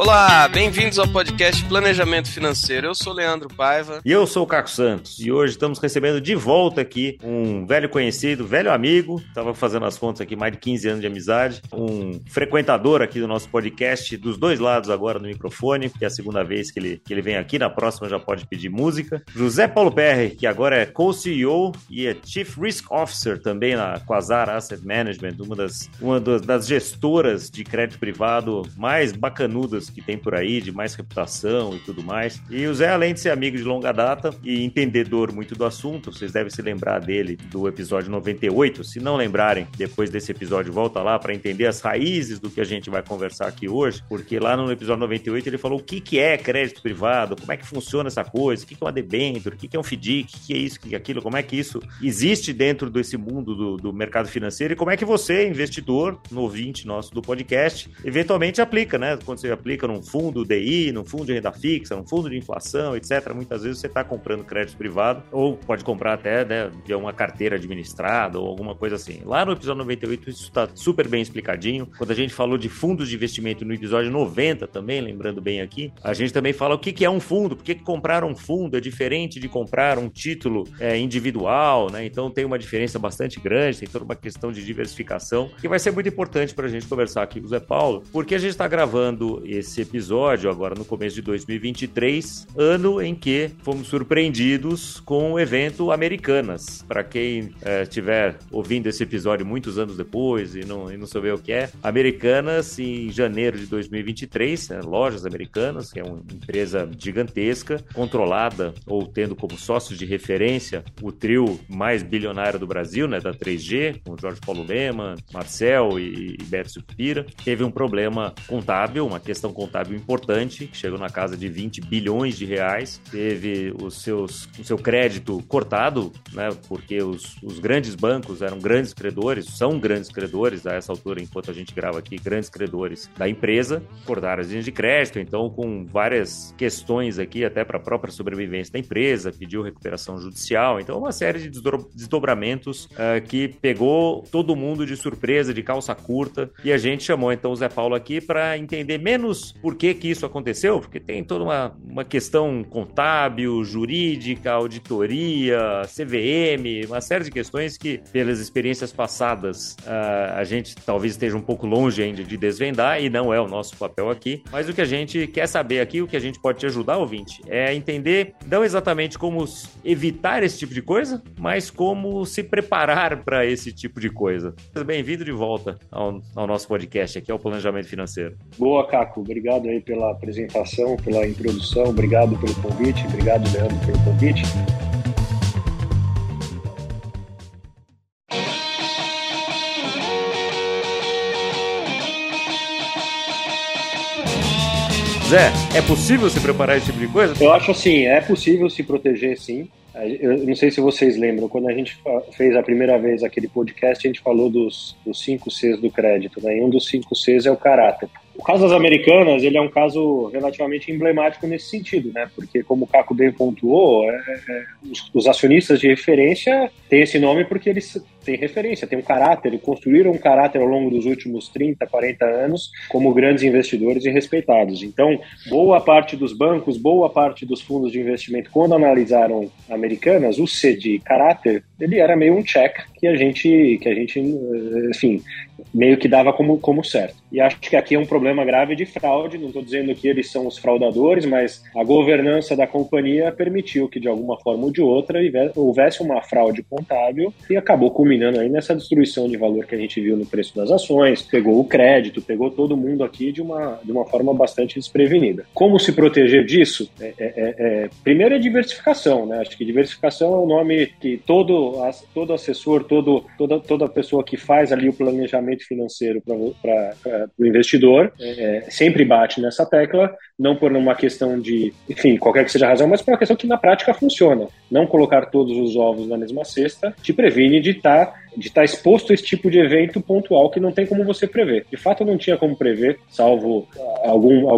Olá, bem-vindos ao podcast Planejamento Financeiro. Eu sou Leandro Paiva. E eu sou o Caco Santos. E hoje estamos recebendo de volta aqui um velho conhecido, velho amigo, estava fazendo as contas aqui, mais de 15 anos de amizade, um frequentador aqui do nosso podcast, dos dois lados agora no microfone, que é a segunda vez que ele, que ele vem aqui, na próxima já pode pedir música. José Paulo Perry, que agora é co-CEO e é Chief Risk Officer também na Quasar Asset Management, uma das, uma das gestoras de crédito privado mais bacanudas que tem por aí, de mais reputação e tudo mais. E o Zé, além de ser amigo de longa data e entendedor muito do assunto, vocês devem se lembrar dele do episódio 98. Se não lembrarem, depois desse episódio, volta lá para entender as raízes do que a gente vai conversar aqui hoje, porque lá no episódio 98 ele falou o que, que é crédito privado, como é que funciona essa coisa, o que, que é uma debênture, o que, que é um FDIC, o que, é isso, o que é aquilo, como é que isso existe dentro desse mundo do, do mercado financeiro e como é que você, investidor, no ouvinte nosso do podcast, eventualmente aplica, né? Quando você aplica num fundo DI, num fundo de renda fixa, num fundo de inflação, etc. Muitas vezes você está comprando crédito privado ou pode comprar até né, de uma carteira administrada ou alguma coisa assim. Lá no episódio 98 isso está super bem explicadinho. Quando a gente falou de fundos de investimento no episódio 90 também, lembrando bem aqui, a gente também fala o que, é um fundo, por que comprar um fundo é diferente de comprar um título é, individual, né? Então tem uma diferença bastante grande, tem toda uma questão de diversificação que vai ser muito importante para a gente conversar aqui com o Zé Paulo, porque a gente está gravando esse esse episódio, agora no começo de 2023, ano em que fomos surpreendidos com o evento Americanas. Para quem estiver é, ouvindo esse episódio muitos anos depois e não, e não souber o que é, Americanas em janeiro de 2023, né, Lojas Americanas, que é uma empresa gigantesca, controlada ou tendo como sócios de referência o trio mais bilionário do Brasil, né, da 3G, com Jorge Paulo Lema, Marcel e, e Beto Sucupira, teve um problema contábil, uma questão contábil importante, que chegou na casa de 20 bilhões de reais, teve os seus, o seu crédito cortado, né, porque os, os grandes bancos eram grandes credores, são grandes credores a essa altura, enquanto a gente grava aqui, grandes credores da empresa, cortaram as linhas de crédito, então com várias questões aqui, até para a própria sobrevivência da empresa, pediu recuperação judicial, então uma série de desdobramentos uh, que pegou todo mundo de surpresa, de calça curta, e a gente chamou então o Zé Paulo aqui para entender menos por que, que isso aconteceu, porque tem toda uma, uma questão contábil, jurídica, auditoria, CVM, uma série de questões que, pelas experiências passadas, uh, a gente talvez esteja um pouco longe ainda de desvendar e não é o nosso papel aqui. Mas o que a gente quer saber aqui, o que a gente pode te ajudar, ouvinte, é entender não exatamente como evitar esse tipo de coisa, mas como se preparar para esse tipo de coisa. Bem-vindo de volta ao, ao nosso podcast aqui, ao Planejamento Financeiro. Boa, Caco obrigado aí pela apresentação, pela introdução, obrigado pelo convite, obrigado, Leandro, pelo convite. Zé, é possível se preparar esse tipo de coisa? Eu acho assim, é possível se proteger sim. Eu não sei se vocês lembram, quando a gente fez a primeira vez aquele podcast, a gente falou dos, dos cinco Cs do crédito, né? E um dos cinco Cs é o caráter. O caso das americanas, ele é um caso relativamente emblemático nesse sentido, né? Porque, como o Caco bem pontuou, é, é, os, os, acionistas de referência têm esse nome porque eles têm referência, têm um caráter, construíram um caráter ao longo dos últimos 30, 40 anos como grandes investidores e respeitados. Então, boa parte dos bancos, boa parte dos fundos de investimento, quando analisaram americanas, o C de caráter, ele era meio um check que a gente, que a gente, enfim, meio que dava como, como certo. E acho que aqui é um problema grave de fraude, não estou dizendo que eles são os fraudadores, mas a governança da companhia permitiu que, de alguma forma ou de outra, houvesse uma fraude contábil e acabou culminando aí nessa destruição de valor que a gente viu no preço das ações, pegou o crédito, pegou todo mundo aqui de uma, de uma forma bastante desprevenida. Como se proteger disso? É, é, é, é primeiro é diversificação, né? Acho que diversificação é o nome que todo, todo assessor, todo, toda, toda pessoa que faz ali o planejamento financeiro para o investidor é, sempre bate nessa tecla, não por uma questão de, enfim, qualquer que seja a razão, mas por uma questão que na prática funciona. Não colocar todos os ovos na mesma cesta te previne de estar tá de estar tá exposto a esse tipo de evento pontual que não tem como você prever. De fato, não tinha como prever, salvo algum,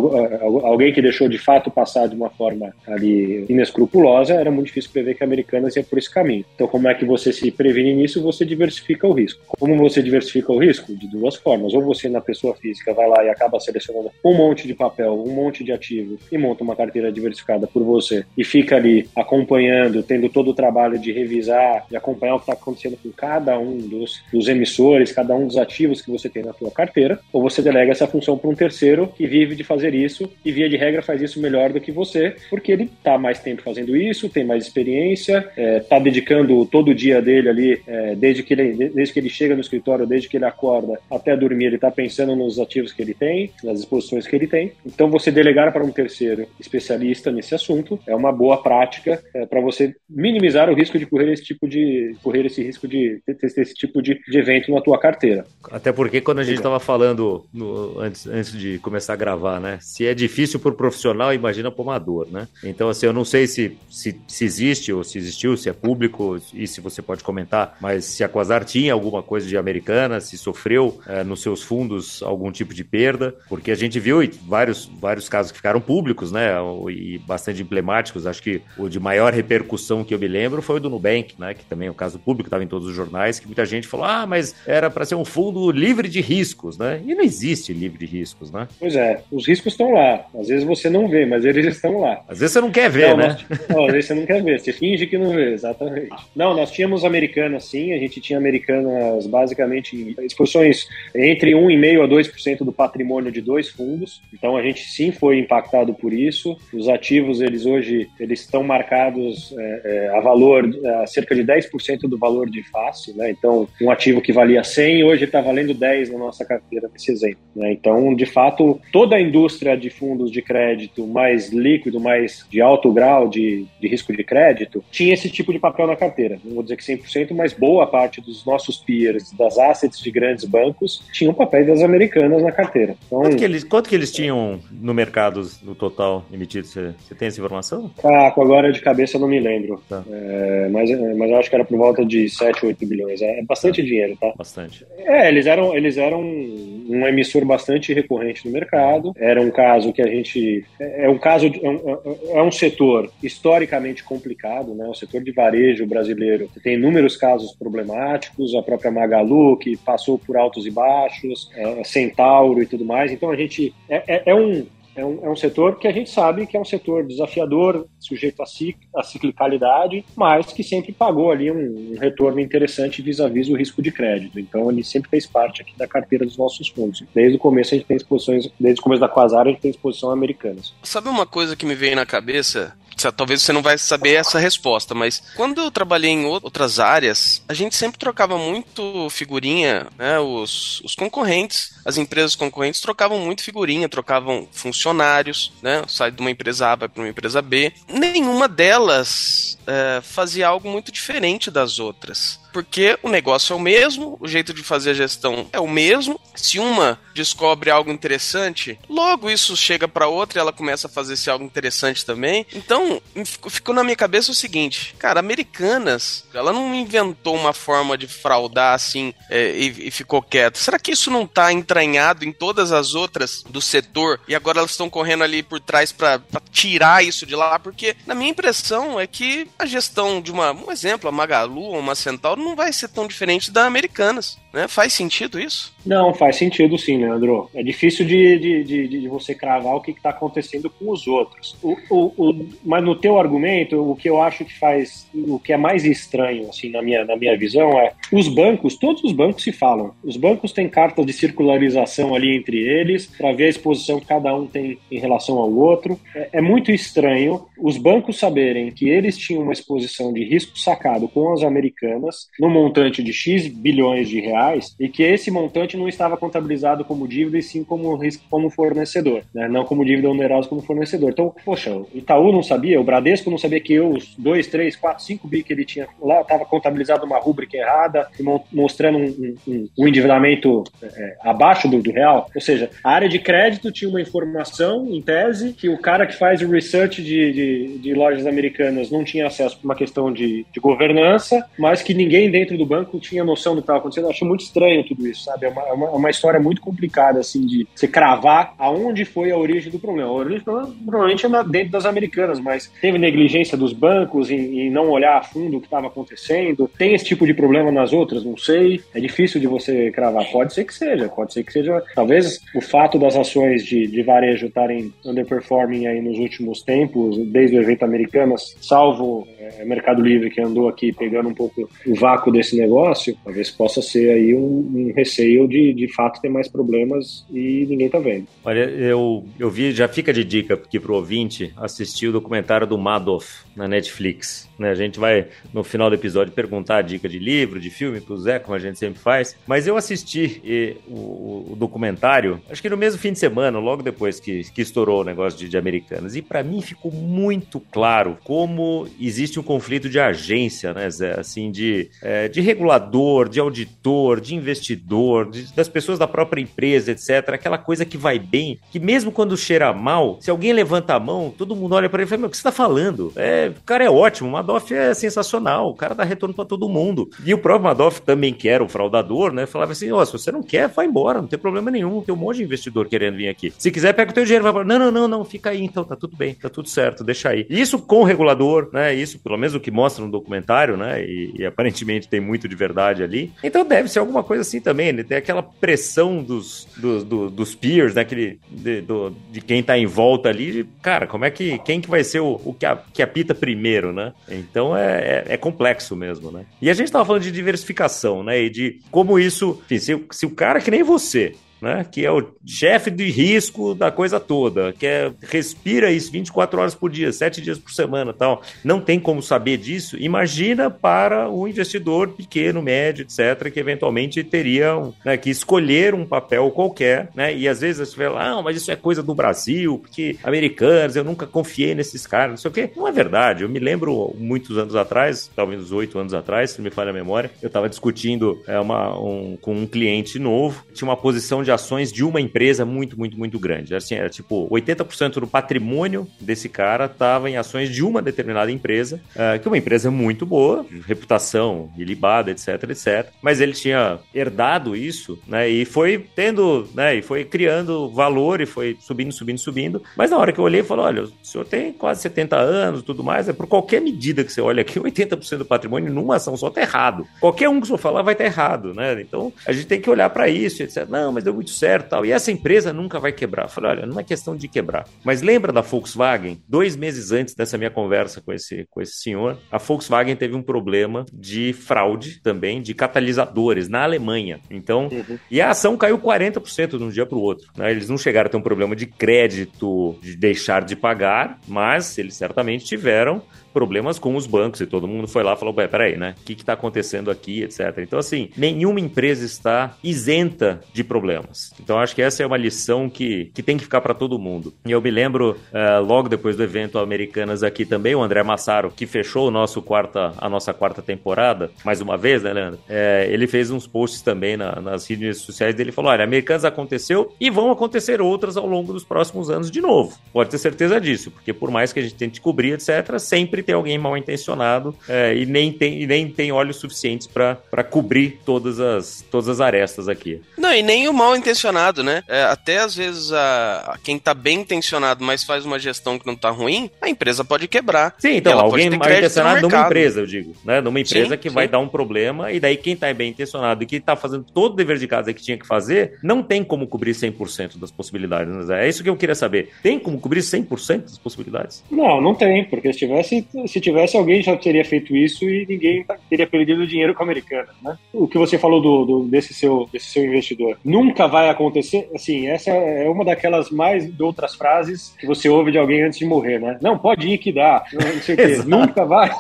alguém que deixou de fato passar de uma forma ali inescrupulosa, era muito difícil prever que a Americanas ia por esse caminho. Então, como é que você se previne nisso? Você diversifica o risco. Como você diversifica o risco? De duas formas. Ou você, na pessoa física, vai lá e acaba selecionando um monte de papel, um monte de ativo e monta uma carteira diversificada por você e fica ali acompanhando, tendo todo o trabalho de revisar, de acompanhar o que está acontecendo com cada um dos, dos emissores, cada um dos ativos que você tem na sua carteira, ou você delega essa função para um terceiro que vive de fazer isso e, via de regra, faz isso melhor do que você, porque ele está mais tempo fazendo isso, tem mais experiência, está é, tá dedicando todo o dia dele ali, é, desde, que ele, desde que ele chega no escritório, desde que ele acorda até dormir, ele está pensando nos ativos que ele tem, nas exposições que ele tem. Então, você delegar para um terceiro especialista nesse assunto é uma boa prática é, para você minimizar o risco de correr esse tipo de correr esse risco de ter, ter esse tipo de, de, evento na tua carteira. Até porque quando a gente estava falando no, antes, antes de começar a gravar, né? Se é difícil para o profissional, imagina para o amador, né? Então, assim, eu não sei se, se, se existe ou se existiu, se é público e se você pode comentar, mas se a Quasar tinha alguma coisa de americana, se sofreu é, nos seus fundos algum tipo de perda, porque a gente viu vários, vários casos que ficaram públicos, né? E bastante emblemáticos. Acho que o de maior repercussão que eu me lembro foi o do Nubank, né? Que também é um caso público, estava em todos os jornais, que muita gente falou: ah, mas era para ser um fundo livre de riscos, né? E não existe livre de riscos, né? Pois é, os riscos estão lá. Às vezes você não vê, mas eles estão lá. Às vezes você não quer ver, não, né? Nós, não, às vezes você não quer ver, você finge que não vê, exatamente. Não, nós tínhamos americanas sim, a gente tinha americanas basicamente exposições entre 1,5% a 2% do patrimônio de dois fundos. Então a gente sim foi impactado por isso. Os ativos, eles hoje eles estão marcados é, é, a valor, a cerca de 10% do valor de face, né? Então, um ativo que valia 100, hoje está valendo 10 na nossa carteira, nesse exemplo. Né? Então, de fato, toda a indústria de fundos de crédito mais líquido, mais de alto grau de, de risco de crédito, tinha esse tipo de papel na carteira. Não vou dizer que 100%, mas boa parte dos nossos peers, das assets de grandes bancos, tinham papéis das americanas na carteira. Então, quanto, que eles, quanto que eles tinham no mercado, no total emitido? Você, você tem essa informação? Ah, agora de cabeça eu não me lembro. Tá. É, mas, mas eu acho que era por volta de 7, 8 bilhões. É, é bastante tá. dinheiro, tá? Bastante. É, eles eram, eles eram um emissor bastante recorrente no mercado. Era um caso que a gente. É, é um caso. É um, é um setor historicamente complicado, né? O setor de varejo brasileiro tem inúmeros casos problemáticos. A própria Magalu, que passou por altos e baixos, é, Centauro e tudo mais. Então a gente. é, é, é um é um, é um setor que a gente sabe que é um setor desafiador, sujeito à, ciclicalidade, mas que sempre pagou ali um, um retorno interessante vis-à-vis -vis o risco de crédito. Então, ele sempre fez parte aqui da carteira dos nossos fundos. Desde o começo, a gente tem exposições, desde o começo da Quasar, a gente tem exposição americanas. Sabe uma coisa que me veio na cabeça? Talvez você não vai saber essa resposta, mas quando eu trabalhei em outras áreas, a gente sempre trocava muito figurinha, né? Os, os concorrentes, as empresas concorrentes trocavam muito figurinha, trocavam funcionários, né? Sai de uma empresa A vai para uma empresa B. Nenhuma delas é, fazia algo muito diferente das outras porque o negócio é o mesmo, o jeito de fazer a gestão é o mesmo. Se uma descobre algo interessante, logo isso chega para outra e ela começa a fazer esse algo interessante também. Então, ficou na minha cabeça o seguinte, cara, Americanas, ela não inventou uma forma de fraudar assim é, e, e, ficou quieta. Será que isso não tá entranhado em todas as outras do setor e agora elas estão correndo ali por trás para tirar isso de lá? Porque na minha impressão é que a gestão de uma, um exemplo, a Magalu ou uma Centauro não vai ser tão diferente da Americanas. Né? Faz sentido isso? Não, faz sentido sim, Leandro. É difícil de, de, de, de você cravar o que está acontecendo com os outros. O, o, o, mas no teu argumento, o que eu acho que faz, o que é mais estranho, assim, na minha, na minha visão, é os bancos, todos os bancos se falam. Os bancos têm cartas de circularização ali entre eles, para ver a exposição que cada um tem em relação ao outro. É, é muito estranho os bancos saberem que eles tinham uma exposição de risco sacado com as americanas, no montante de X bilhões de reais reais e que esse montante não estava contabilizado como dívida e sim como risco como fornecedor, né? não como dívida onerosa como fornecedor. Então, poxa, o Itaú não sabia, o Bradesco não sabia que eu, os 2, 3, 4, 5 bi que ele tinha lá, estava contabilizado uma rúbrica errada, mostrando um, um, um endividamento é, abaixo do, do, real. Ou seja, a área de crédito tinha uma informação, em tese, que o cara que faz o research de, de, de lojas americanas não tinha acesso por uma questão de, de governança, mas que ninguém dentro do banco tinha noção do que estava acontecendo. Eu acho muito estranho tudo isso, sabe? É uma, é uma, é uma, história muito complicada, assim, de se cravar aonde foi a origem do problema. A origem do problema provavelmente é dentro das americanas, mas teve negligência dos bancos em, em não olhar a fundo o que estava acontecendo. Tem esse tipo de problema nas outras? Não sei. É difícil de você cravar. Pode ser que seja, pode ser que seja. Talvez o fato das ações de, de varejo estarem underperforming aí nos últimos tempos, desde o evento Americanas, salvo é, Mercado Livre que andou aqui pegando um pouco o vácuo desse negócio, talvez possa ser aí um, um receio de de fato ter mais problemas e ninguém tá vendo. Olha, eu, eu vi, já fica de dica aqui pro ouvinte assistir o documentário do Madoff na Netflix. Né? A gente vai, no final do episódio, perguntar a dica de livro, de filme pro Zé, como a gente sempre faz. Mas eu assisti e, o, o, documentário, acho que no mesmo fim de semana, logo depois que, que estourou o negócio de, de americanas. E para mim ficou muito claro como existe um conflito de agência, né, Zé? Assim, de, é, de regulador, de auditor, de investidor, de, das pessoas da própria empresa, etc. Aquela coisa que vai bem, que mesmo quando cheira mal, se alguém levanta a mão, todo mundo olha para ele e fala: Meu, o que você tá falando? É, o cara é ótimo, uma Madoff é sensacional, o cara dá retorno para todo mundo. E o próprio Madoff também, que era o fraudador, né, falava assim, ó, oh, se você não quer, vai embora, não tem problema nenhum, tem um monte de investidor querendo vir aqui. Se quiser, pega o teu dinheiro, vai falar, não, não, não, não, fica aí então, tá tudo bem, tá tudo certo, deixa aí. Isso com o regulador, né, isso pelo menos o que mostra no documentário, né, e, e aparentemente tem muito de verdade ali. Então deve ser alguma coisa assim também, né, tem aquela pressão dos, dos, dos, peers, né, aquele, de, do, de quem tá em volta ali, cara, como é que, quem que vai ser o, o que, a, que apita primeiro, né? Então é, é, é, complexo mesmo, né? E a gente estava falando de diversificação, né? E de como isso, enfim, se, se o cara que nem você né? Que é o chefe de risco da coisa toda, que é, respira isso 24 horas por dia, 7 dias por semana tal. Não tem como saber disso. Imagina para o investidor pequeno, médio, etc., que eventualmente teria né, que escolher um papel qualquer, né? E às vezes você fala, ah, mas isso é coisa do Brasil, porque americanos, eu nunca confiei nesses caras, não sei o quê. Não é verdade. Eu me lembro muitos anos atrás, talvez uns oito anos atrás, se me falha a memória, eu estava discutindo é, uma, um, com um cliente novo, tinha uma posição de de ações de uma empresa muito, muito, muito grande. Assim, era tipo 80% do patrimônio desse cara estava em ações de uma determinada empresa, uh, que é uma empresa muito boa, reputação ilibada, etc, etc. Mas ele tinha herdado isso, né? E foi tendo, né? E foi criando valor e foi subindo, subindo, subindo. Mas na hora que eu olhei, falou: olha, o senhor tem quase 70 anos, tudo mais. É por qualquer medida que você olha aqui, 80% do patrimônio numa ação só tá errado. Qualquer um que o senhor falar vai estar tá errado, né? Então a gente tem que olhar para isso, etc. Não, mas deu muito certo tal. E essa empresa nunca vai quebrar. Eu falei, olha, não é questão de quebrar. Mas lembra da Volkswagen? Dois meses antes dessa minha conversa com esse, com esse senhor, a Volkswagen teve um problema de fraude também, de catalisadores na Alemanha. Então, uhum. e a ação caiu 40% de um dia para o outro. Né? Eles não chegaram a ter um problema de crédito, de deixar de pagar, mas eles certamente tiveram problemas com os bancos e todo mundo foi lá e falou: peraí, né? O que está acontecendo aqui, etc. Então, assim, nenhuma empresa está isenta de problemas. Então, acho que essa é uma lição que, que tem que ficar para todo mundo. E eu me lembro, uh, logo depois do evento Americanas aqui também, o André Massaro, que fechou o nosso quarta, a nossa quarta temporada, mais uma vez, né, Leandro? É, ele fez uns posts também na, nas redes sociais dele falou: olha, Americanas aconteceu e vão acontecer outras ao longo dos próximos anos de novo. Pode ter certeza disso, porque por mais que a gente tente cobrir, etc., sempre sempre tem alguém mal intencionado é, e, nem tem, e nem tem olhos suficientes para cobrir todas as, todas as arestas aqui. Não, e nem o mal intencionado, né? É, até às vezes a, a, quem tá bem intencionado, mas faz uma gestão que não tá ruim, a empresa pode quebrar. Sim, então, alguém mal intencionado numa empresa, eu digo, né? Numa empresa sim, que sim. vai dar um problema, e daí quem tá bem intencionado e que tá fazendo todo o dever de casa que tinha que fazer, não tem como cobrir 100% das possibilidades, né? É isso que eu queria saber. Tem como cobrir 100% das possibilidades? Não, não tem, porque se tivesse se tivesse alguém já teria feito isso e ninguém teria perdido dinheiro com a americana, né? O que você falou do, do, desse, seu, desse seu investidor. Nunca vai acontecer, assim, essa é uma daquelas mais de outras frases que você ouve de alguém antes de morrer, né? Não, pode ir que dá, não sei o quê. Nunca vai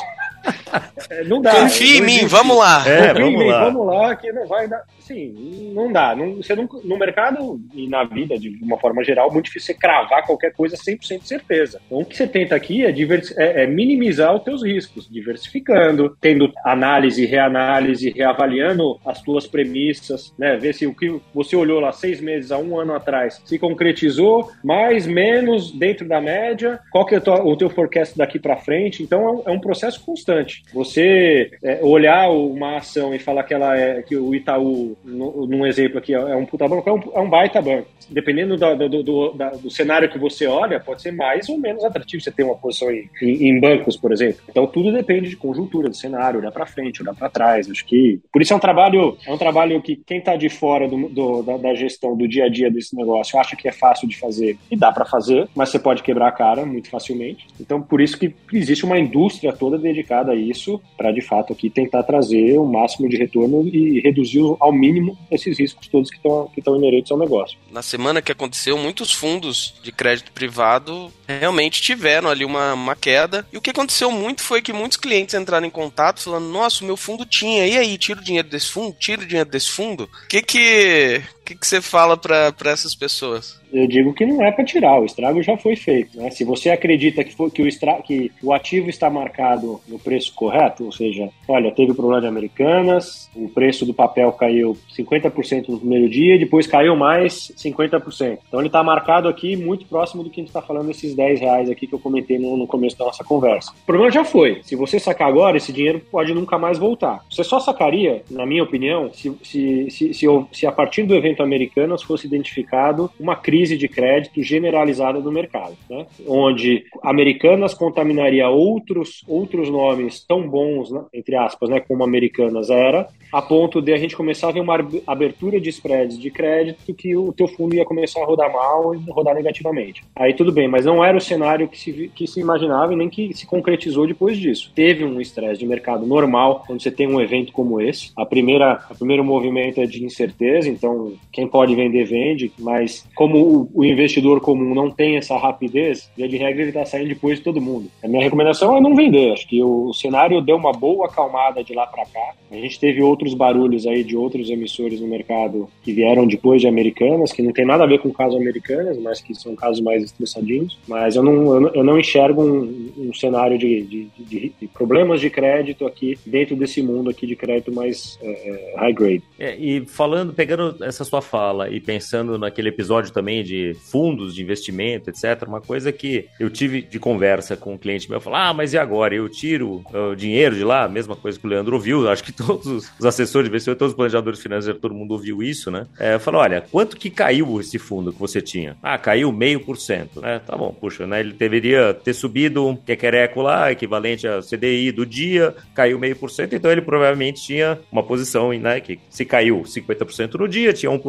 não dá. Confia em mim, vamos lá. É, vamos lá. Vamos lá, que não vai dar. Sim, não dá. Não, você não, no mercado e na vida, de uma forma geral, muito difícil você cravar qualquer coisa 100% de certeza. Então, o que você tenta aqui é, é, é minimizar os teus riscos, diversificando, tendo análise, reanálise, reavaliando as tuas premissas, né? Ver se o que você olhou lá seis meses, a um ano atrás, se concretizou, mais, menos, dentro da média, qual que é o teu, forecast daqui para frente. Então, é um, é um, processo constante. Você é, olhar uma ação e falar que ela é que o Itaú num exemplo aqui, é um puta banco, é um, é um baita banco. Dependendo do, do, do, do, cenário que você olha, pode ser mais ou menos atrativo você ter uma posição em, em, em bancos, por exemplo. Então tudo depende de conjuntura do cenário, olhar para frente, olhar para trás. Acho que por isso é um trabalho, é um trabalho que quem está de fora do, da, da, gestão do dia a dia desse negócio acha que é fácil de fazer e dá para fazer, mas você pode quebrar a cara muito facilmente. Então por isso que existe uma indústria toda dedicada a isso para de fato aqui tentar trazer o máximo de retorno e reduzir ao mínimo mínimo esses riscos todos que estão que inerentes ao negócio. Na semana que aconteceu, muitos fundos de crédito privado realmente tiveram ali uma, uma queda. E o que aconteceu muito foi que muitos clientes entraram em contato falando: Nossa, o meu fundo tinha, e aí, tira o dinheiro desse fundo? Tira o dinheiro desse fundo? O que que, que, que você fala para essas pessoas? eu digo que não é para tirar, o estrago já foi feito. Né? Se você acredita que, que, o estra, que o ativo está marcado no preço correto, ou seja, olha, teve problema de Americanas, o preço do papel caiu 50% no primeiro dia, depois caiu mais 50%. Então ele está marcado aqui muito próximo do que a gente está falando, desses 10 reais aqui que eu comentei no, no, começo da nossa conversa. O problema já foi. Se você sacar agora, esse dinheiro pode nunca mais voltar. Você só sacaria, na minha opinião, se, se, se, se, se a partir do evento Americanas fosse identificado uma crise de crédito generalizada do mercado, né? onde Americanas contaminaria outros, outros nomes tão bons, né? entre aspas, né? como Americanas era, a ponto de a gente começar a ver uma abertura de spreads de crédito que o teu fundo ia começar a rodar mal e rodar negativamente. Aí tudo bem, mas não era o cenário que se, que se imaginava e nem que se concretizou depois disso. Teve um estresse de mercado normal quando você tem um evento como esse. A primeira, o primeiro movimento é de incerteza, então quem pode vender, vende, mas como o, investidor comum não tem essa rapidez, via de regra ele está saindo depois de todo mundo. A minha recomendação é não vender. Acho que o, cenário deu uma boa acalmada de lá para cá. A gente teve outros barulhos aí de outros emissores no mercado que vieram depois de Americanas, que não tem nada a ver com o caso Americanas, mas que são casos mais estressadinhos. Mas eu não, eu não, enxergo um, um cenário de, de, de, de, problemas de crédito aqui dentro desse mundo aqui de crédito mais é, é high grade. É, e falando, pegando essa sua fala e pensando naquele episódio também de fundos de investimento, etc. Uma coisa que eu tive de conversa com um cliente meu, falar, ah, mas e agora? Eu tiro o dinheiro de lá? Mesma coisa que o Leandro ouviu, acho que todos os assessores de investimento, todos os planejadores financeiros, todo mundo ouviu isso, né? É, falou, olha, quanto que caiu esse fundo que você tinha? Ah, caiu meio por cento, né? Tá bom, puxa, né? Ele deveria ter subido um quequereco lá, equivalente a CDI do dia, caiu meio por cento, então ele provavelmente tinha uma posição, né, que se caiu 50% no dia, tinha 1%,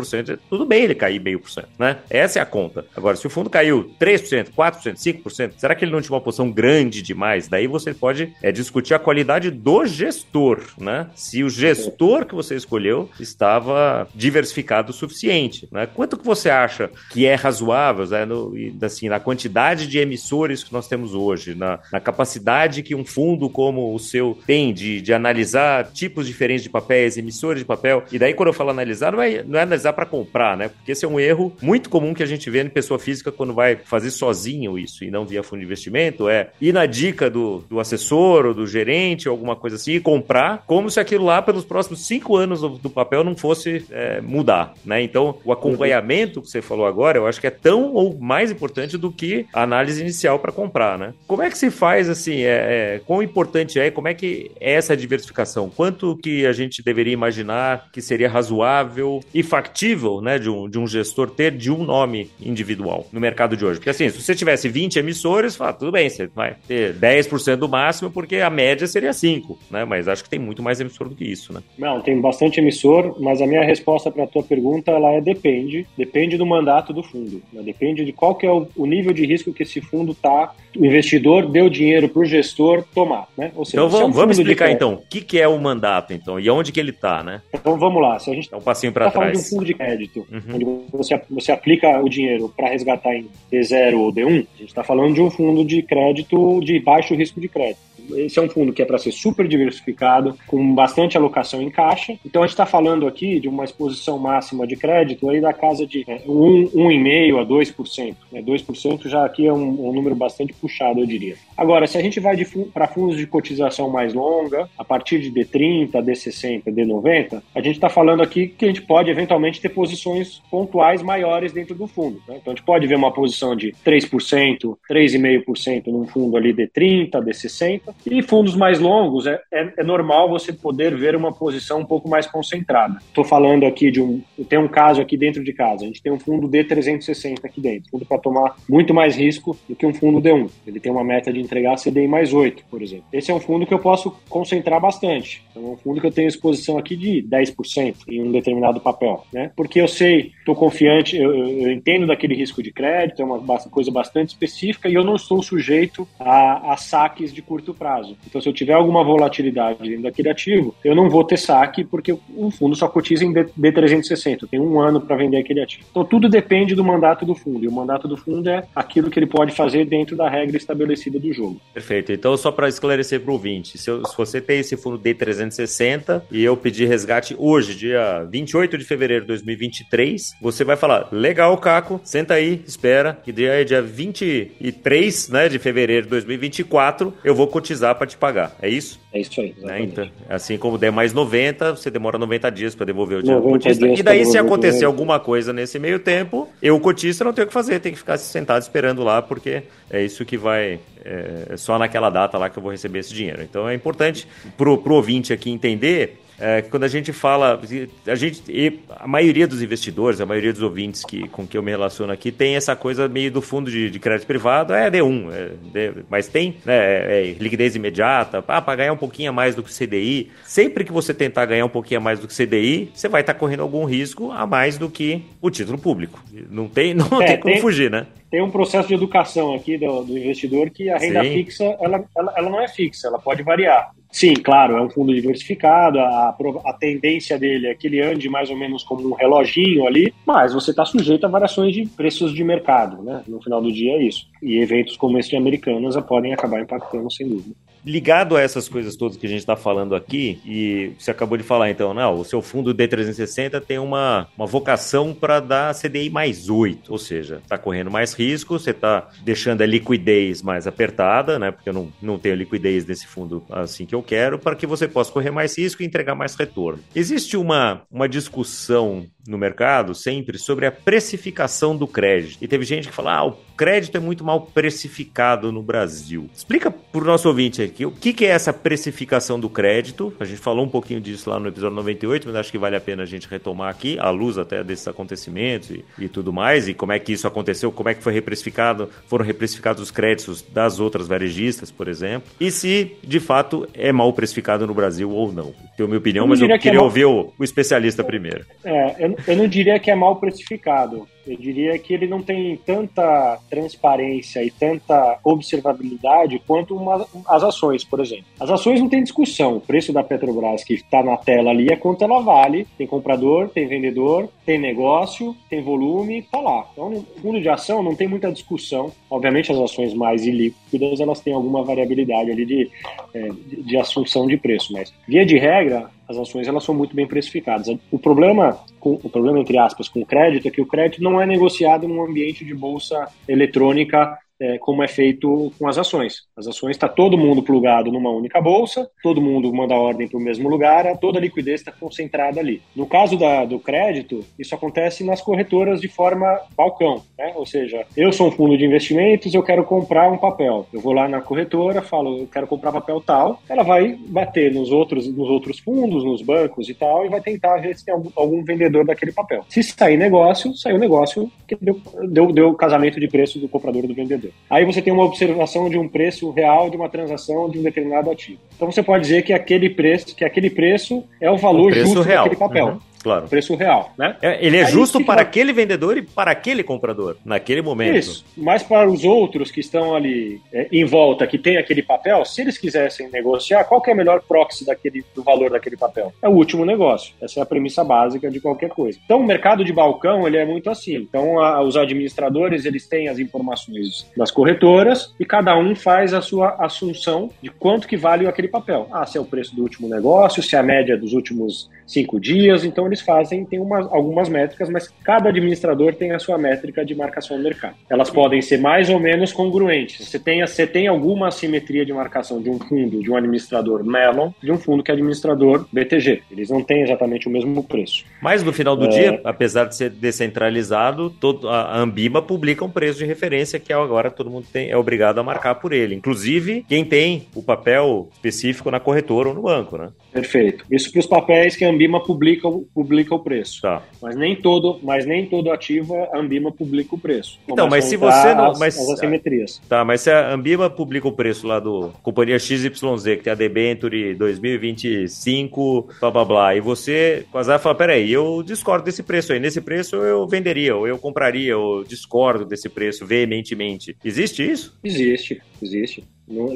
tudo bem ele cair meio por cento, né? Essa é a conta. Agora, se o fundo caiu 3%, 4%, 5%, será que ele não tinha uma posição grande demais? Daí você pode é, discutir a qualidade do gestor, né? Se o gestor que você escolheu estava diversificado o suficiente, né? Quanto que você acha que é razoável, né? No, assim, na quantidade de emissores que nós temos hoje, na, na capacidade que um fundo como o seu tem de, de analisar tipos diferentes de papéis, emissores de papel, e daí quando eu falo analisar, não é, não é analisar para comprar, né? Porque esse é um erro muito comum que a gente vê em pessoa física quando vai fazer sozinho isso e não via fundo de investimento é ir na dica do, do assessor ou do gerente alguma coisa assim e comprar como se aquilo lá pelos próximos cinco anos do, do papel não fosse é, mudar, né? Então, o acompanhamento que você falou agora, eu acho que é tão ou mais importante do que a análise inicial para comprar, né? Como é que se faz assim? É, é, quão importante é? Como é que é essa diversificação? Quanto que a gente deveria imaginar que seria razoável e factível, né, de um, de um gestor ter de um nome individual no mercado de hoje. Porque assim, se você tivesse 20 emissores, fala, tudo bem, você vai ter 10% do máximo, porque a média seria 5, né? Mas acho que tem muito mais emissor do que isso, né? Não, tem bastante emissor, mas a minha resposta para a tua pergunta, ela é depende. Depende do mandato do fundo. Né? Depende de qual que é o, o nível de risco que esse fundo está o investidor deu dinheiro para o gestor tomar, né? Ou seja, então vamos, é um vamos explicar então o que, que é o mandato então e onde que ele está, né? Então vamos lá, se a gente é um passinho para tá trás. falando de um fundo de crédito, uhum. onde você, você aplica o dinheiro para resgatar em D0 ou D1, a gente está falando de um fundo de crédito de baixo risco de crédito esse é um fundo que é para ser super diversificado, com bastante alocação em caixa. Então a gente está falando aqui de uma exposição máxima de crédito aí da casa de é, 1,5% a 2%. Né? 2% já aqui é um, um, número bastante puxado, eu diria. Agora, se a gente vai para fundos de cotização mais longa, a partir de D30, D60, D90, a gente está falando aqui que a gente pode eventualmente ter posições pontuais maiores dentro do fundo. Né? Então a gente pode ver uma posição de 3%, 3,5% num fundo ali D30, D60, e fundos mais longos é, é, é normal você poder ver uma posição um pouco mais concentrada. Estou falando aqui de um. Tem um caso aqui dentro de casa. A gente tem um fundo D360 aqui dentro, fundo para tomar muito mais risco do que um fundo D1. Ele tem uma meta de entregar CDI mais 8, por exemplo. Esse é um fundo que eu posso concentrar bastante. Então, é um fundo que eu tenho exposição aqui de 10% em um determinado papel, né? Porque eu sei, estou confiante, eu, eu, entendo daquele risco de crédito, é uma coisa bastante específica e eu não estou sujeito a, a saques de curto prazo. Então, se eu tiver alguma volatilidade dentro daquele ativo, eu não vou ter saque porque o fundo só cotiza em D360. Tem um ano para vender aquele ativo. Então, tudo depende do mandato do fundo. E o mandato do fundo é aquilo que ele pode fazer dentro da regra estabelecida do jogo. Perfeito. Então, só para esclarecer para o ouvinte, se, eu, se você tem esse fundo D360 e eu pedir resgate hoje, dia 28 de fevereiro 2023, você vai falar: legal, Caco, senta aí, espera, que dia, dia 23 né, de fevereiro de 2024 eu vou cotizar para te pagar. É isso? É isso aí. Né? Então, assim como der mais 90, você demora 90 dias para devolver o dinheiro cotista. E daí, se acontecer alguma coisa nesse meio tempo, eu, cotista, não tenho o que fazer, tenho que ficar sentado esperando lá, porque é isso que vai. É, é só naquela data lá que eu vou receber esse dinheiro. Então é importante pro, pro ouvinte aqui entender é, quando a gente fala, a gente, a maioria dos investidores, a maioria dos ouvintes que, com que eu me relaciono aqui, tem essa coisa meio do fundo de, de crédito privado, é D1, é, D, mas tem né, é, é liquidez imediata, ah, para ganhar um pouquinho a mais do que o CDI. Sempre que você tentar ganhar um pouquinho a mais do que o CDI, você vai estar tá correndo algum risco a mais do que o título público. Não tem, não é, tem como tem, fugir, né? Tem um processo de educação aqui do, do investidor que a renda Sim. fixa, ela, ela, ela não é fixa, ela pode variar. Sim, claro, é um fundo diversificado, a, a tendência dele é que ele ande mais ou menos como um reloginho ali, mas você está sujeito a variações de preços de mercado, né? No final do dia é isso. E eventos como esse de Americanas podem acabar impactando, sem dúvida ligado a essas coisas todas que a gente está falando aqui, e você acabou de falar então, não, o seu fundo D360 tem uma, uma vocação para dar CDI mais 8, ou seja, está correndo mais risco, você está deixando a liquidez mais apertada, né? Porque eu não, não tenho liquidez nesse fundo assim que eu quero, para que você possa correr mais risco e entregar mais retorno. Existe uma, uma discussão no mercado sempre sobre a precificação do crédito. E teve gente que fala: ah, o crédito é muito mal precificado no Brasil. Explica para o nosso ouvinte aqui o que, que é essa precificação do crédito. A gente falou um pouquinho disso lá no episódio 98, mas acho que vale a pena a gente retomar aqui, à luz até desses acontecimentos e, e tudo mais, e como é que isso aconteceu, como é que foi reprecificado, foram reprecificados os créditos das outras varejistas, por exemplo, e se de fato é mal precificado no Brasil ou não. Tenho minha opinião, mas eu queria que é mal... ouvir o, o especialista primeiro. É, eu eu não diria que é mal precificado. Eu diria que ele não tem tanta transparência e tanta observabilidade quanto uma, as ações, por exemplo. As ações não tem discussão. O preço da Petrobras que está na tela ali é quanto ela vale. Tem comprador, tem vendedor, tem negócio, tem volume, está lá. Então, no fundo de ação não tem muita discussão. Obviamente, as ações mais ilíquidas elas têm alguma variabilidade ali de, é, de assunção de preço, mas via de regra as ações elas são muito bem precificadas. O problema, com, o problema entre aspas, com o crédito é que o crédito não é negociado num ambiente de bolsa eletrônica é, como é feito com as ações. As ações está todo mundo plugado numa única bolsa, todo mundo manda ordem para o mesmo lugar, toda a liquidez está concentrada ali. No caso da, do crédito, isso acontece nas corretoras de forma balcão, né? ou seja, eu sou um fundo de investimentos, eu quero comprar um papel. Eu vou lá na corretora, falo, eu quero comprar papel tal, ela vai bater nos outros, nos outros fundos, nos bancos e tal, e vai tentar ver se tem algum, algum vendedor daquele papel. Se sair negócio, saiu negócio que deu, deu, deu casamento de preço do comprador e do vendedor. Aí você tem uma observação de um preço real de uma transação de um determinado ativo. Então você pode dizer que aquele preço, que aquele preço é o valor o justo real. daquele papel. Uhum. Claro. Preço real, né? É, ele é Aí justo para aquele vendedor e para aquele comprador, naquele momento. Isso. Mas para os outros que estão ali é, em volta, que tem aquele papel, se eles quisessem negociar, qual que é a melhor proxy daquele, do valor daquele papel? É o último negócio. Essa é a premissa básica de qualquer coisa. Então, o mercado de balcão, ele é muito assim. Então, a, os administradores, eles têm as informações das corretoras e cada um faz a sua assunção de quanto que vale aquele papel. Ah, se é o preço do último negócio, se é a média dos últimos cinco dias. Então, eles fazem, tem uma, algumas métricas, mas cada administrador tem a sua métrica de marcação no mercado. Elas podem ser mais ou menos congruentes. Você tem, você tem alguma assimetria de marcação de um fundo, de um administrador Melon, de um fundo que é administrador BTG. Eles não têm exatamente o mesmo preço. Mas no final do é... dia, apesar de ser descentralizado, todo, a Ambima publica um preço de referência que agora todo mundo tem, é obrigado a marcar por ele. Inclusive, quem tem o papel específico na corretora ou no banco, né? Perfeito. Isso para os papéis que a Ambima publica, publica o preço. Tá. Mas nem todo, mas nem todo ativo a Ambima publica o preço. Então, mas se você não, as, mas as assimetrias. Tá, mas se a Ambima publica o preço lá do companhia XYZ, que tem a debenture 2025, blá blá blá, e você quase fala, peraí, eu discordo desse preço aí, nesse preço eu venderia, ou eu compraria, ou discordo desse preço veementemente. Existe isso? Existe, existe.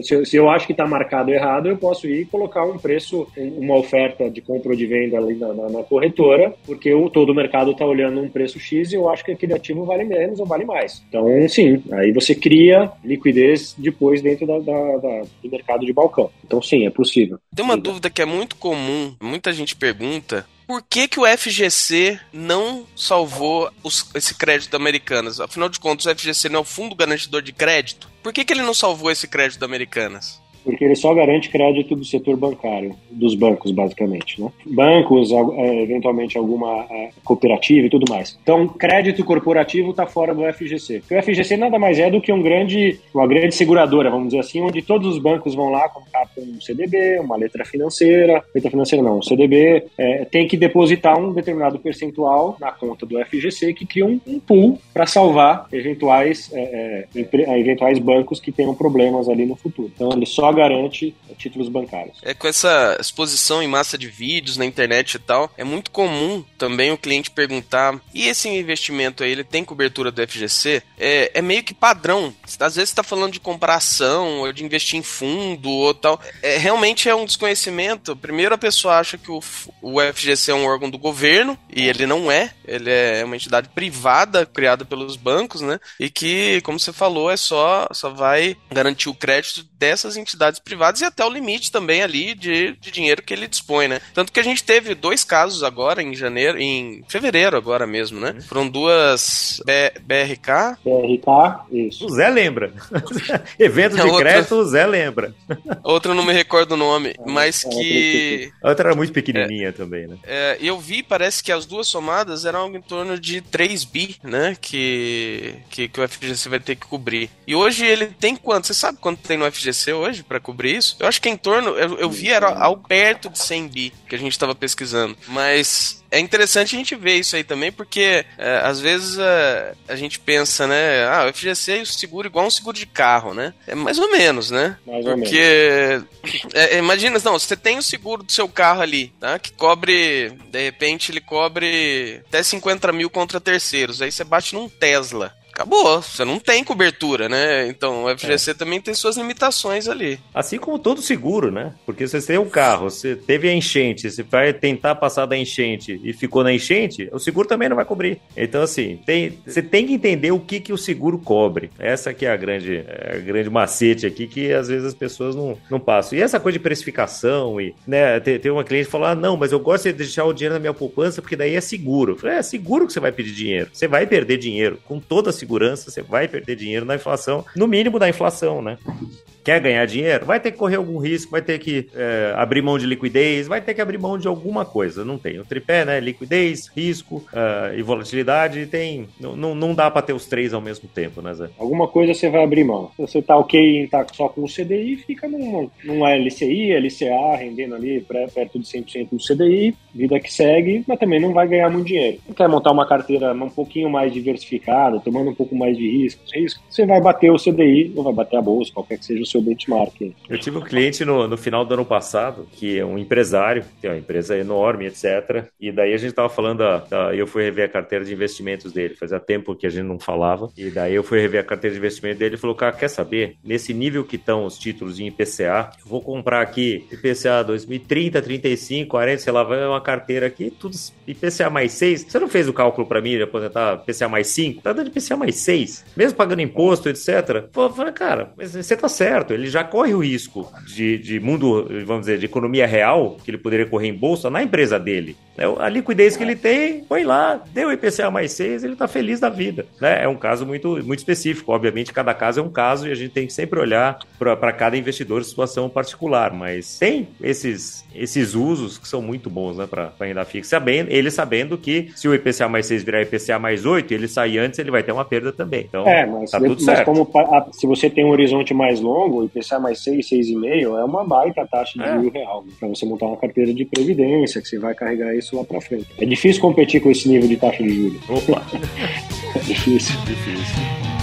Se eu acho que está marcado errado, eu posso ir e colocar um preço, uma oferta de compra ou de venda ali na, na, na corretora, porque o, todo o mercado está olhando um preço X e eu acho que aquele ativo vale menos ou vale mais. Então, sim, aí você cria liquidez depois dentro da, da, da, do mercado de balcão. Então, sim, é possível. Tem uma dúvida que é muito comum, muita gente pergunta, por que, que o FGC não salvou os, esse crédito Americanas? Afinal de contas, o FGC não é o fundo garantidor de crédito? Por que, que ele não salvou esse crédito Americanas? Porque ele só garante crédito do setor bancário, dos bancos, basicamente. Né? Bancos, é, eventualmente alguma é, cooperativa e tudo mais. Então, crédito corporativo está fora do FGC. O FGC nada mais é do que um grande, uma grande seguradora, vamos dizer assim, onde todos os bancos vão lá comprar um CDB, uma letra financeira, letra financeira não, um CDB, é, tem que depositar um determinado percentual na conta do FGC que cria um, um pool para salvar eventuais, é, é, eventuais bancos que tenham problemas ali no futuro. Então, ele só garante títulos bancários. É com essa exposição em massa de vídeos na internet e tal, é muito comum também o cliente perguntar: e esse investimento aí, ele tem cobertura do FGC? É, é meio que padrão. Às vezes está falando de comparação ou de investir em fundo ou tal. É, realmente é um desconhecimento. Primeiro a pessoa acha que o, o FGC é um órgão do governo e ele não é. Ele é uma entidade privada criada pelos bancos, né? E que, como você falou, é só, só vai garantir o crédito dessas entidades entidades privadas e até o limite também ali de, de dinheiro que ele dispõe, né? Tanto que a gente teve dois casos agora em janeiro, em fevereiro agora mesmo, né? Uhum. Foram duas B, BRK. BRK, isso. O Zé lembra. Evento de outra, crédito, o Zé lembra. outra não me recordo o nome, é, mas é, que... A outra era muito pequenininha é, também, né? É, eu vi, parece que as duas somadas eram algo em torno de 3 bi, né? Que, que, que o FGC vai ter que cobrir. E hoje ele tem quanto? Você sabe quanto tem no FGC hoje? Para cobrir isso. Eu acho que em torno, eu, eu vi era algo perto de 100 bi que a gente estava pesquisando. Mas é interessante a gente ver isso aí também, porque é, às vezes é, a gente pensa, né? Ah, o FGC é o seguro igual um seguro de carro, né? É mais ou menos, né? Mais porque, menos. É, imagina, não, você tem o seguro do seu carro ali, tá? Que cobre, de repente, ele cobre até 50 mil contra terceiros. Aí você bate num Tesla acabou. Você não tem cobertura, né? Então o FGC é. também tem suas limitações ali. Assim como todo seguro, né? Porque se você tem um carro, você teve a enchente, você vai tentar passar da enchente e ficou na enchente, o seguro também não vai cobrir. Então, assim, tem, você tem que entender o que, que o seguro cobre. Essa que é a grande, é a grande macete aqui que às vezes as pessoas não, não passam. E essa coisa de precificação e, né, tem, tem uma cliente que falou, ah, não, mas eu gosto de deixar o dinheiro na minha poupança porque daí é seguro. Falei, é seguro que você vai pedir dinheiro. Você vai perder dinheiro com toda a segurança você vai perder dinheiro na inflação, no mínimo da inflação, né? quer ganhar dinheiro, vai ter que correr algum risco, vai ter que é, abrir mão de liquidez, vai ter que abrir mão de alguma coisa. Não tem. O tripé, né? Liquidez, risco uh, e volatilidade tem. Não, não dá para ter os três ao mesmo tempo, né, Zé? Alguma coisa você vai abrir mão. Você tá ok em tá só com o CDI, fica num, num LCI, LCA, rendendo ali perto de 100% do CDI, vida que segue, mas também não vai ganhar muito dinheiro. Quer montar uma carteira um pouquinho mais diversificada, tomando pouco mais de riscos, risco, você vai bater o CDI ou vai bater a bolsa, qualquer que seja o seu benchmark. Eu tive um cliente no, no final do ano passado, que é um empresário, tem uma empresa enorme, etc. E daí a gente estava falando, da, da, eu fui rever a carteira de investimentos dele, fazia tempo que a gente não falava, e daí eu fui rever a carteira de investimento dele e falou, cara, quer saber? Nesse nível que estão os títulos em IPCA, eu vou comprar aqui IPCA 2030, 35, 40, sei lá, vai uma carteira aqui, tudo IPCA mais 6. Você não fez o cálculo para mim de aposentar IPCA mais 5? Tá dando IPCA mais 6. Mesmo pagando imposto, etc. Pô, cara, você tá certo, ele já corre o risco de, de mundo, vamos dizer, de economia real, que ele poderia correr em bolsa na empresa dele. Né? A liquidez que ele tem, põe lá, deu IPCA mais 6, ele tá feliz da vida. Né? É um caso muito, muito específico. Obviamente, cada caso é um caso e a gente tem que sempre olhar para cada investidor situação particular, mas tem esses, esses usos que são muito bons né, para renda fixa, ele sabendo que se o IPCA mais 6 virar IPCA mais 8, ele sair antes, ele vai ter uma perda também. Então, é, mas, tá tudo mas certo. como se você tem um horizonte mais longo, o IPCA mais 6, 6,5 é uma baita taxa de é. real né, para você montar uma carteira de previdência, que você vai carregar isso lá para frente. É difícil competir com esse nível de taxa de juros. Opa! é difícil. Difícil.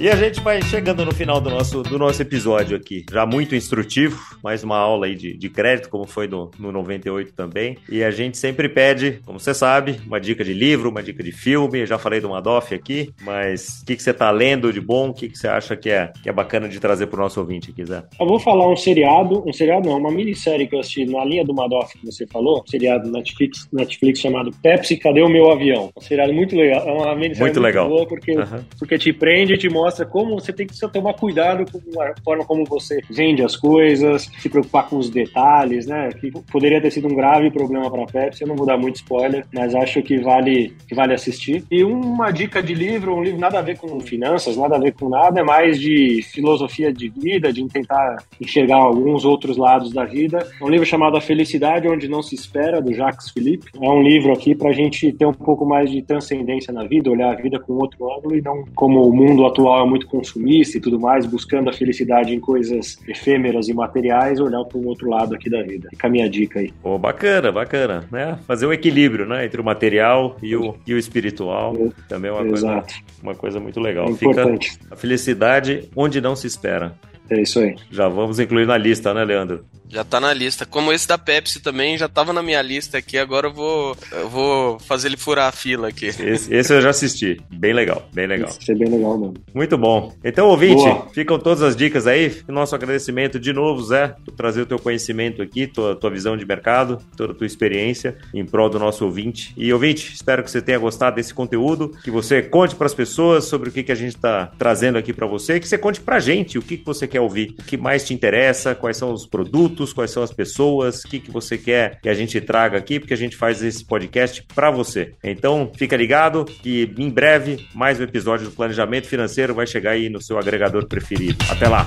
E a gente vai chegando no final do nosso, do nosso episódio aqui. Já muito instrutivo, mais uma aula aí de, de crédito, como foi no, no 98 também. E a gente sempre pede, como você sabe, uma dica de livro, uma dica de filme. Eu já falei do Madoff aqui, mas o que, que você tá lendo de bom? O que, que você acha que é, que é bacana de trazer pro nosso ouvinte aqui, Zé? Eu vou falar um seriado, um seriado não, uma minissérie que eu assisti na linha do Madoff que você falou, um seriado Netflix, Netflix chamado Pepsi, Cadê o Meu Avião? Um seriado muito legal, é uma minissérie muito, muito legal. boa porque, uhum. porque te prende e te mostra mostra como você tem que tomar cuidado com a forma como você vende as coisas, se preocupar com os detalhes, né? Que poderia ter sido um grave problema para a Pepsi. Eu não vou dar muito spoiler, mas acho que vale, que vale assistir. E uma dica de livro, um livro nada a ver com finanças, nada a ver com nada, é mais de filosofia de vida, de tentar enxergar alguns outros lados da vida. É um livro chamado A Felicidade Onde Não Se Espera, do Jacques Philippe. É um livro aqui para a gente ter um pouco mais de transcendência na vida, olhar a vida com outro ângulo e não como o mundo atual é muito consumista e tudo mais, buscando a felicidade em coisas efêmeras e materiais, olhar para um outro lado aqui da vida. Fica a minha dica aí. Pô, bacana, bacana, né? Fazer o um equilíbrio, né, entre o material e o, e o espiritual, é, também é uma coisa, uma coisa muito legal. É importante. Fica a felicidade onde não se espera. É isso aí. Já vamos incluir na lista, né, Leandro? Já tá na lista. Como esse da Pepsi também já tava na minha lista aqui, agora eu vou, eu vou fazer ele furar a fila aqui. Esse, esse eu já assisti. Bem legal, bem legal. Esse é bem legal mesmo. Muito bom. Então, ouvinte, Boa. ficam todas as dicas aí. Nosso agradecimento de novo, Zé, por trazer o teu conhecimento aqui, tua, tua visão de mercado, toda a tua experiência em prol do nosso ouvinte. E ouvinte, espero que você tenha gostado desse conteúdo, que você conte para as pessoas sobre o que, que a gente está trazendo aqui para você, que você conte para a gente o que, que você quer ouvir, o que mais te interessa, quais são os produtos, quais são as pessoas, o que, que você quer que a gente traga aqui, porque a gente faz esse podcast para você. Então, fica ligado que em breve mais um episódio do Planejamento Financeiro vai chegar aí no seu agregador preferido. Até lá!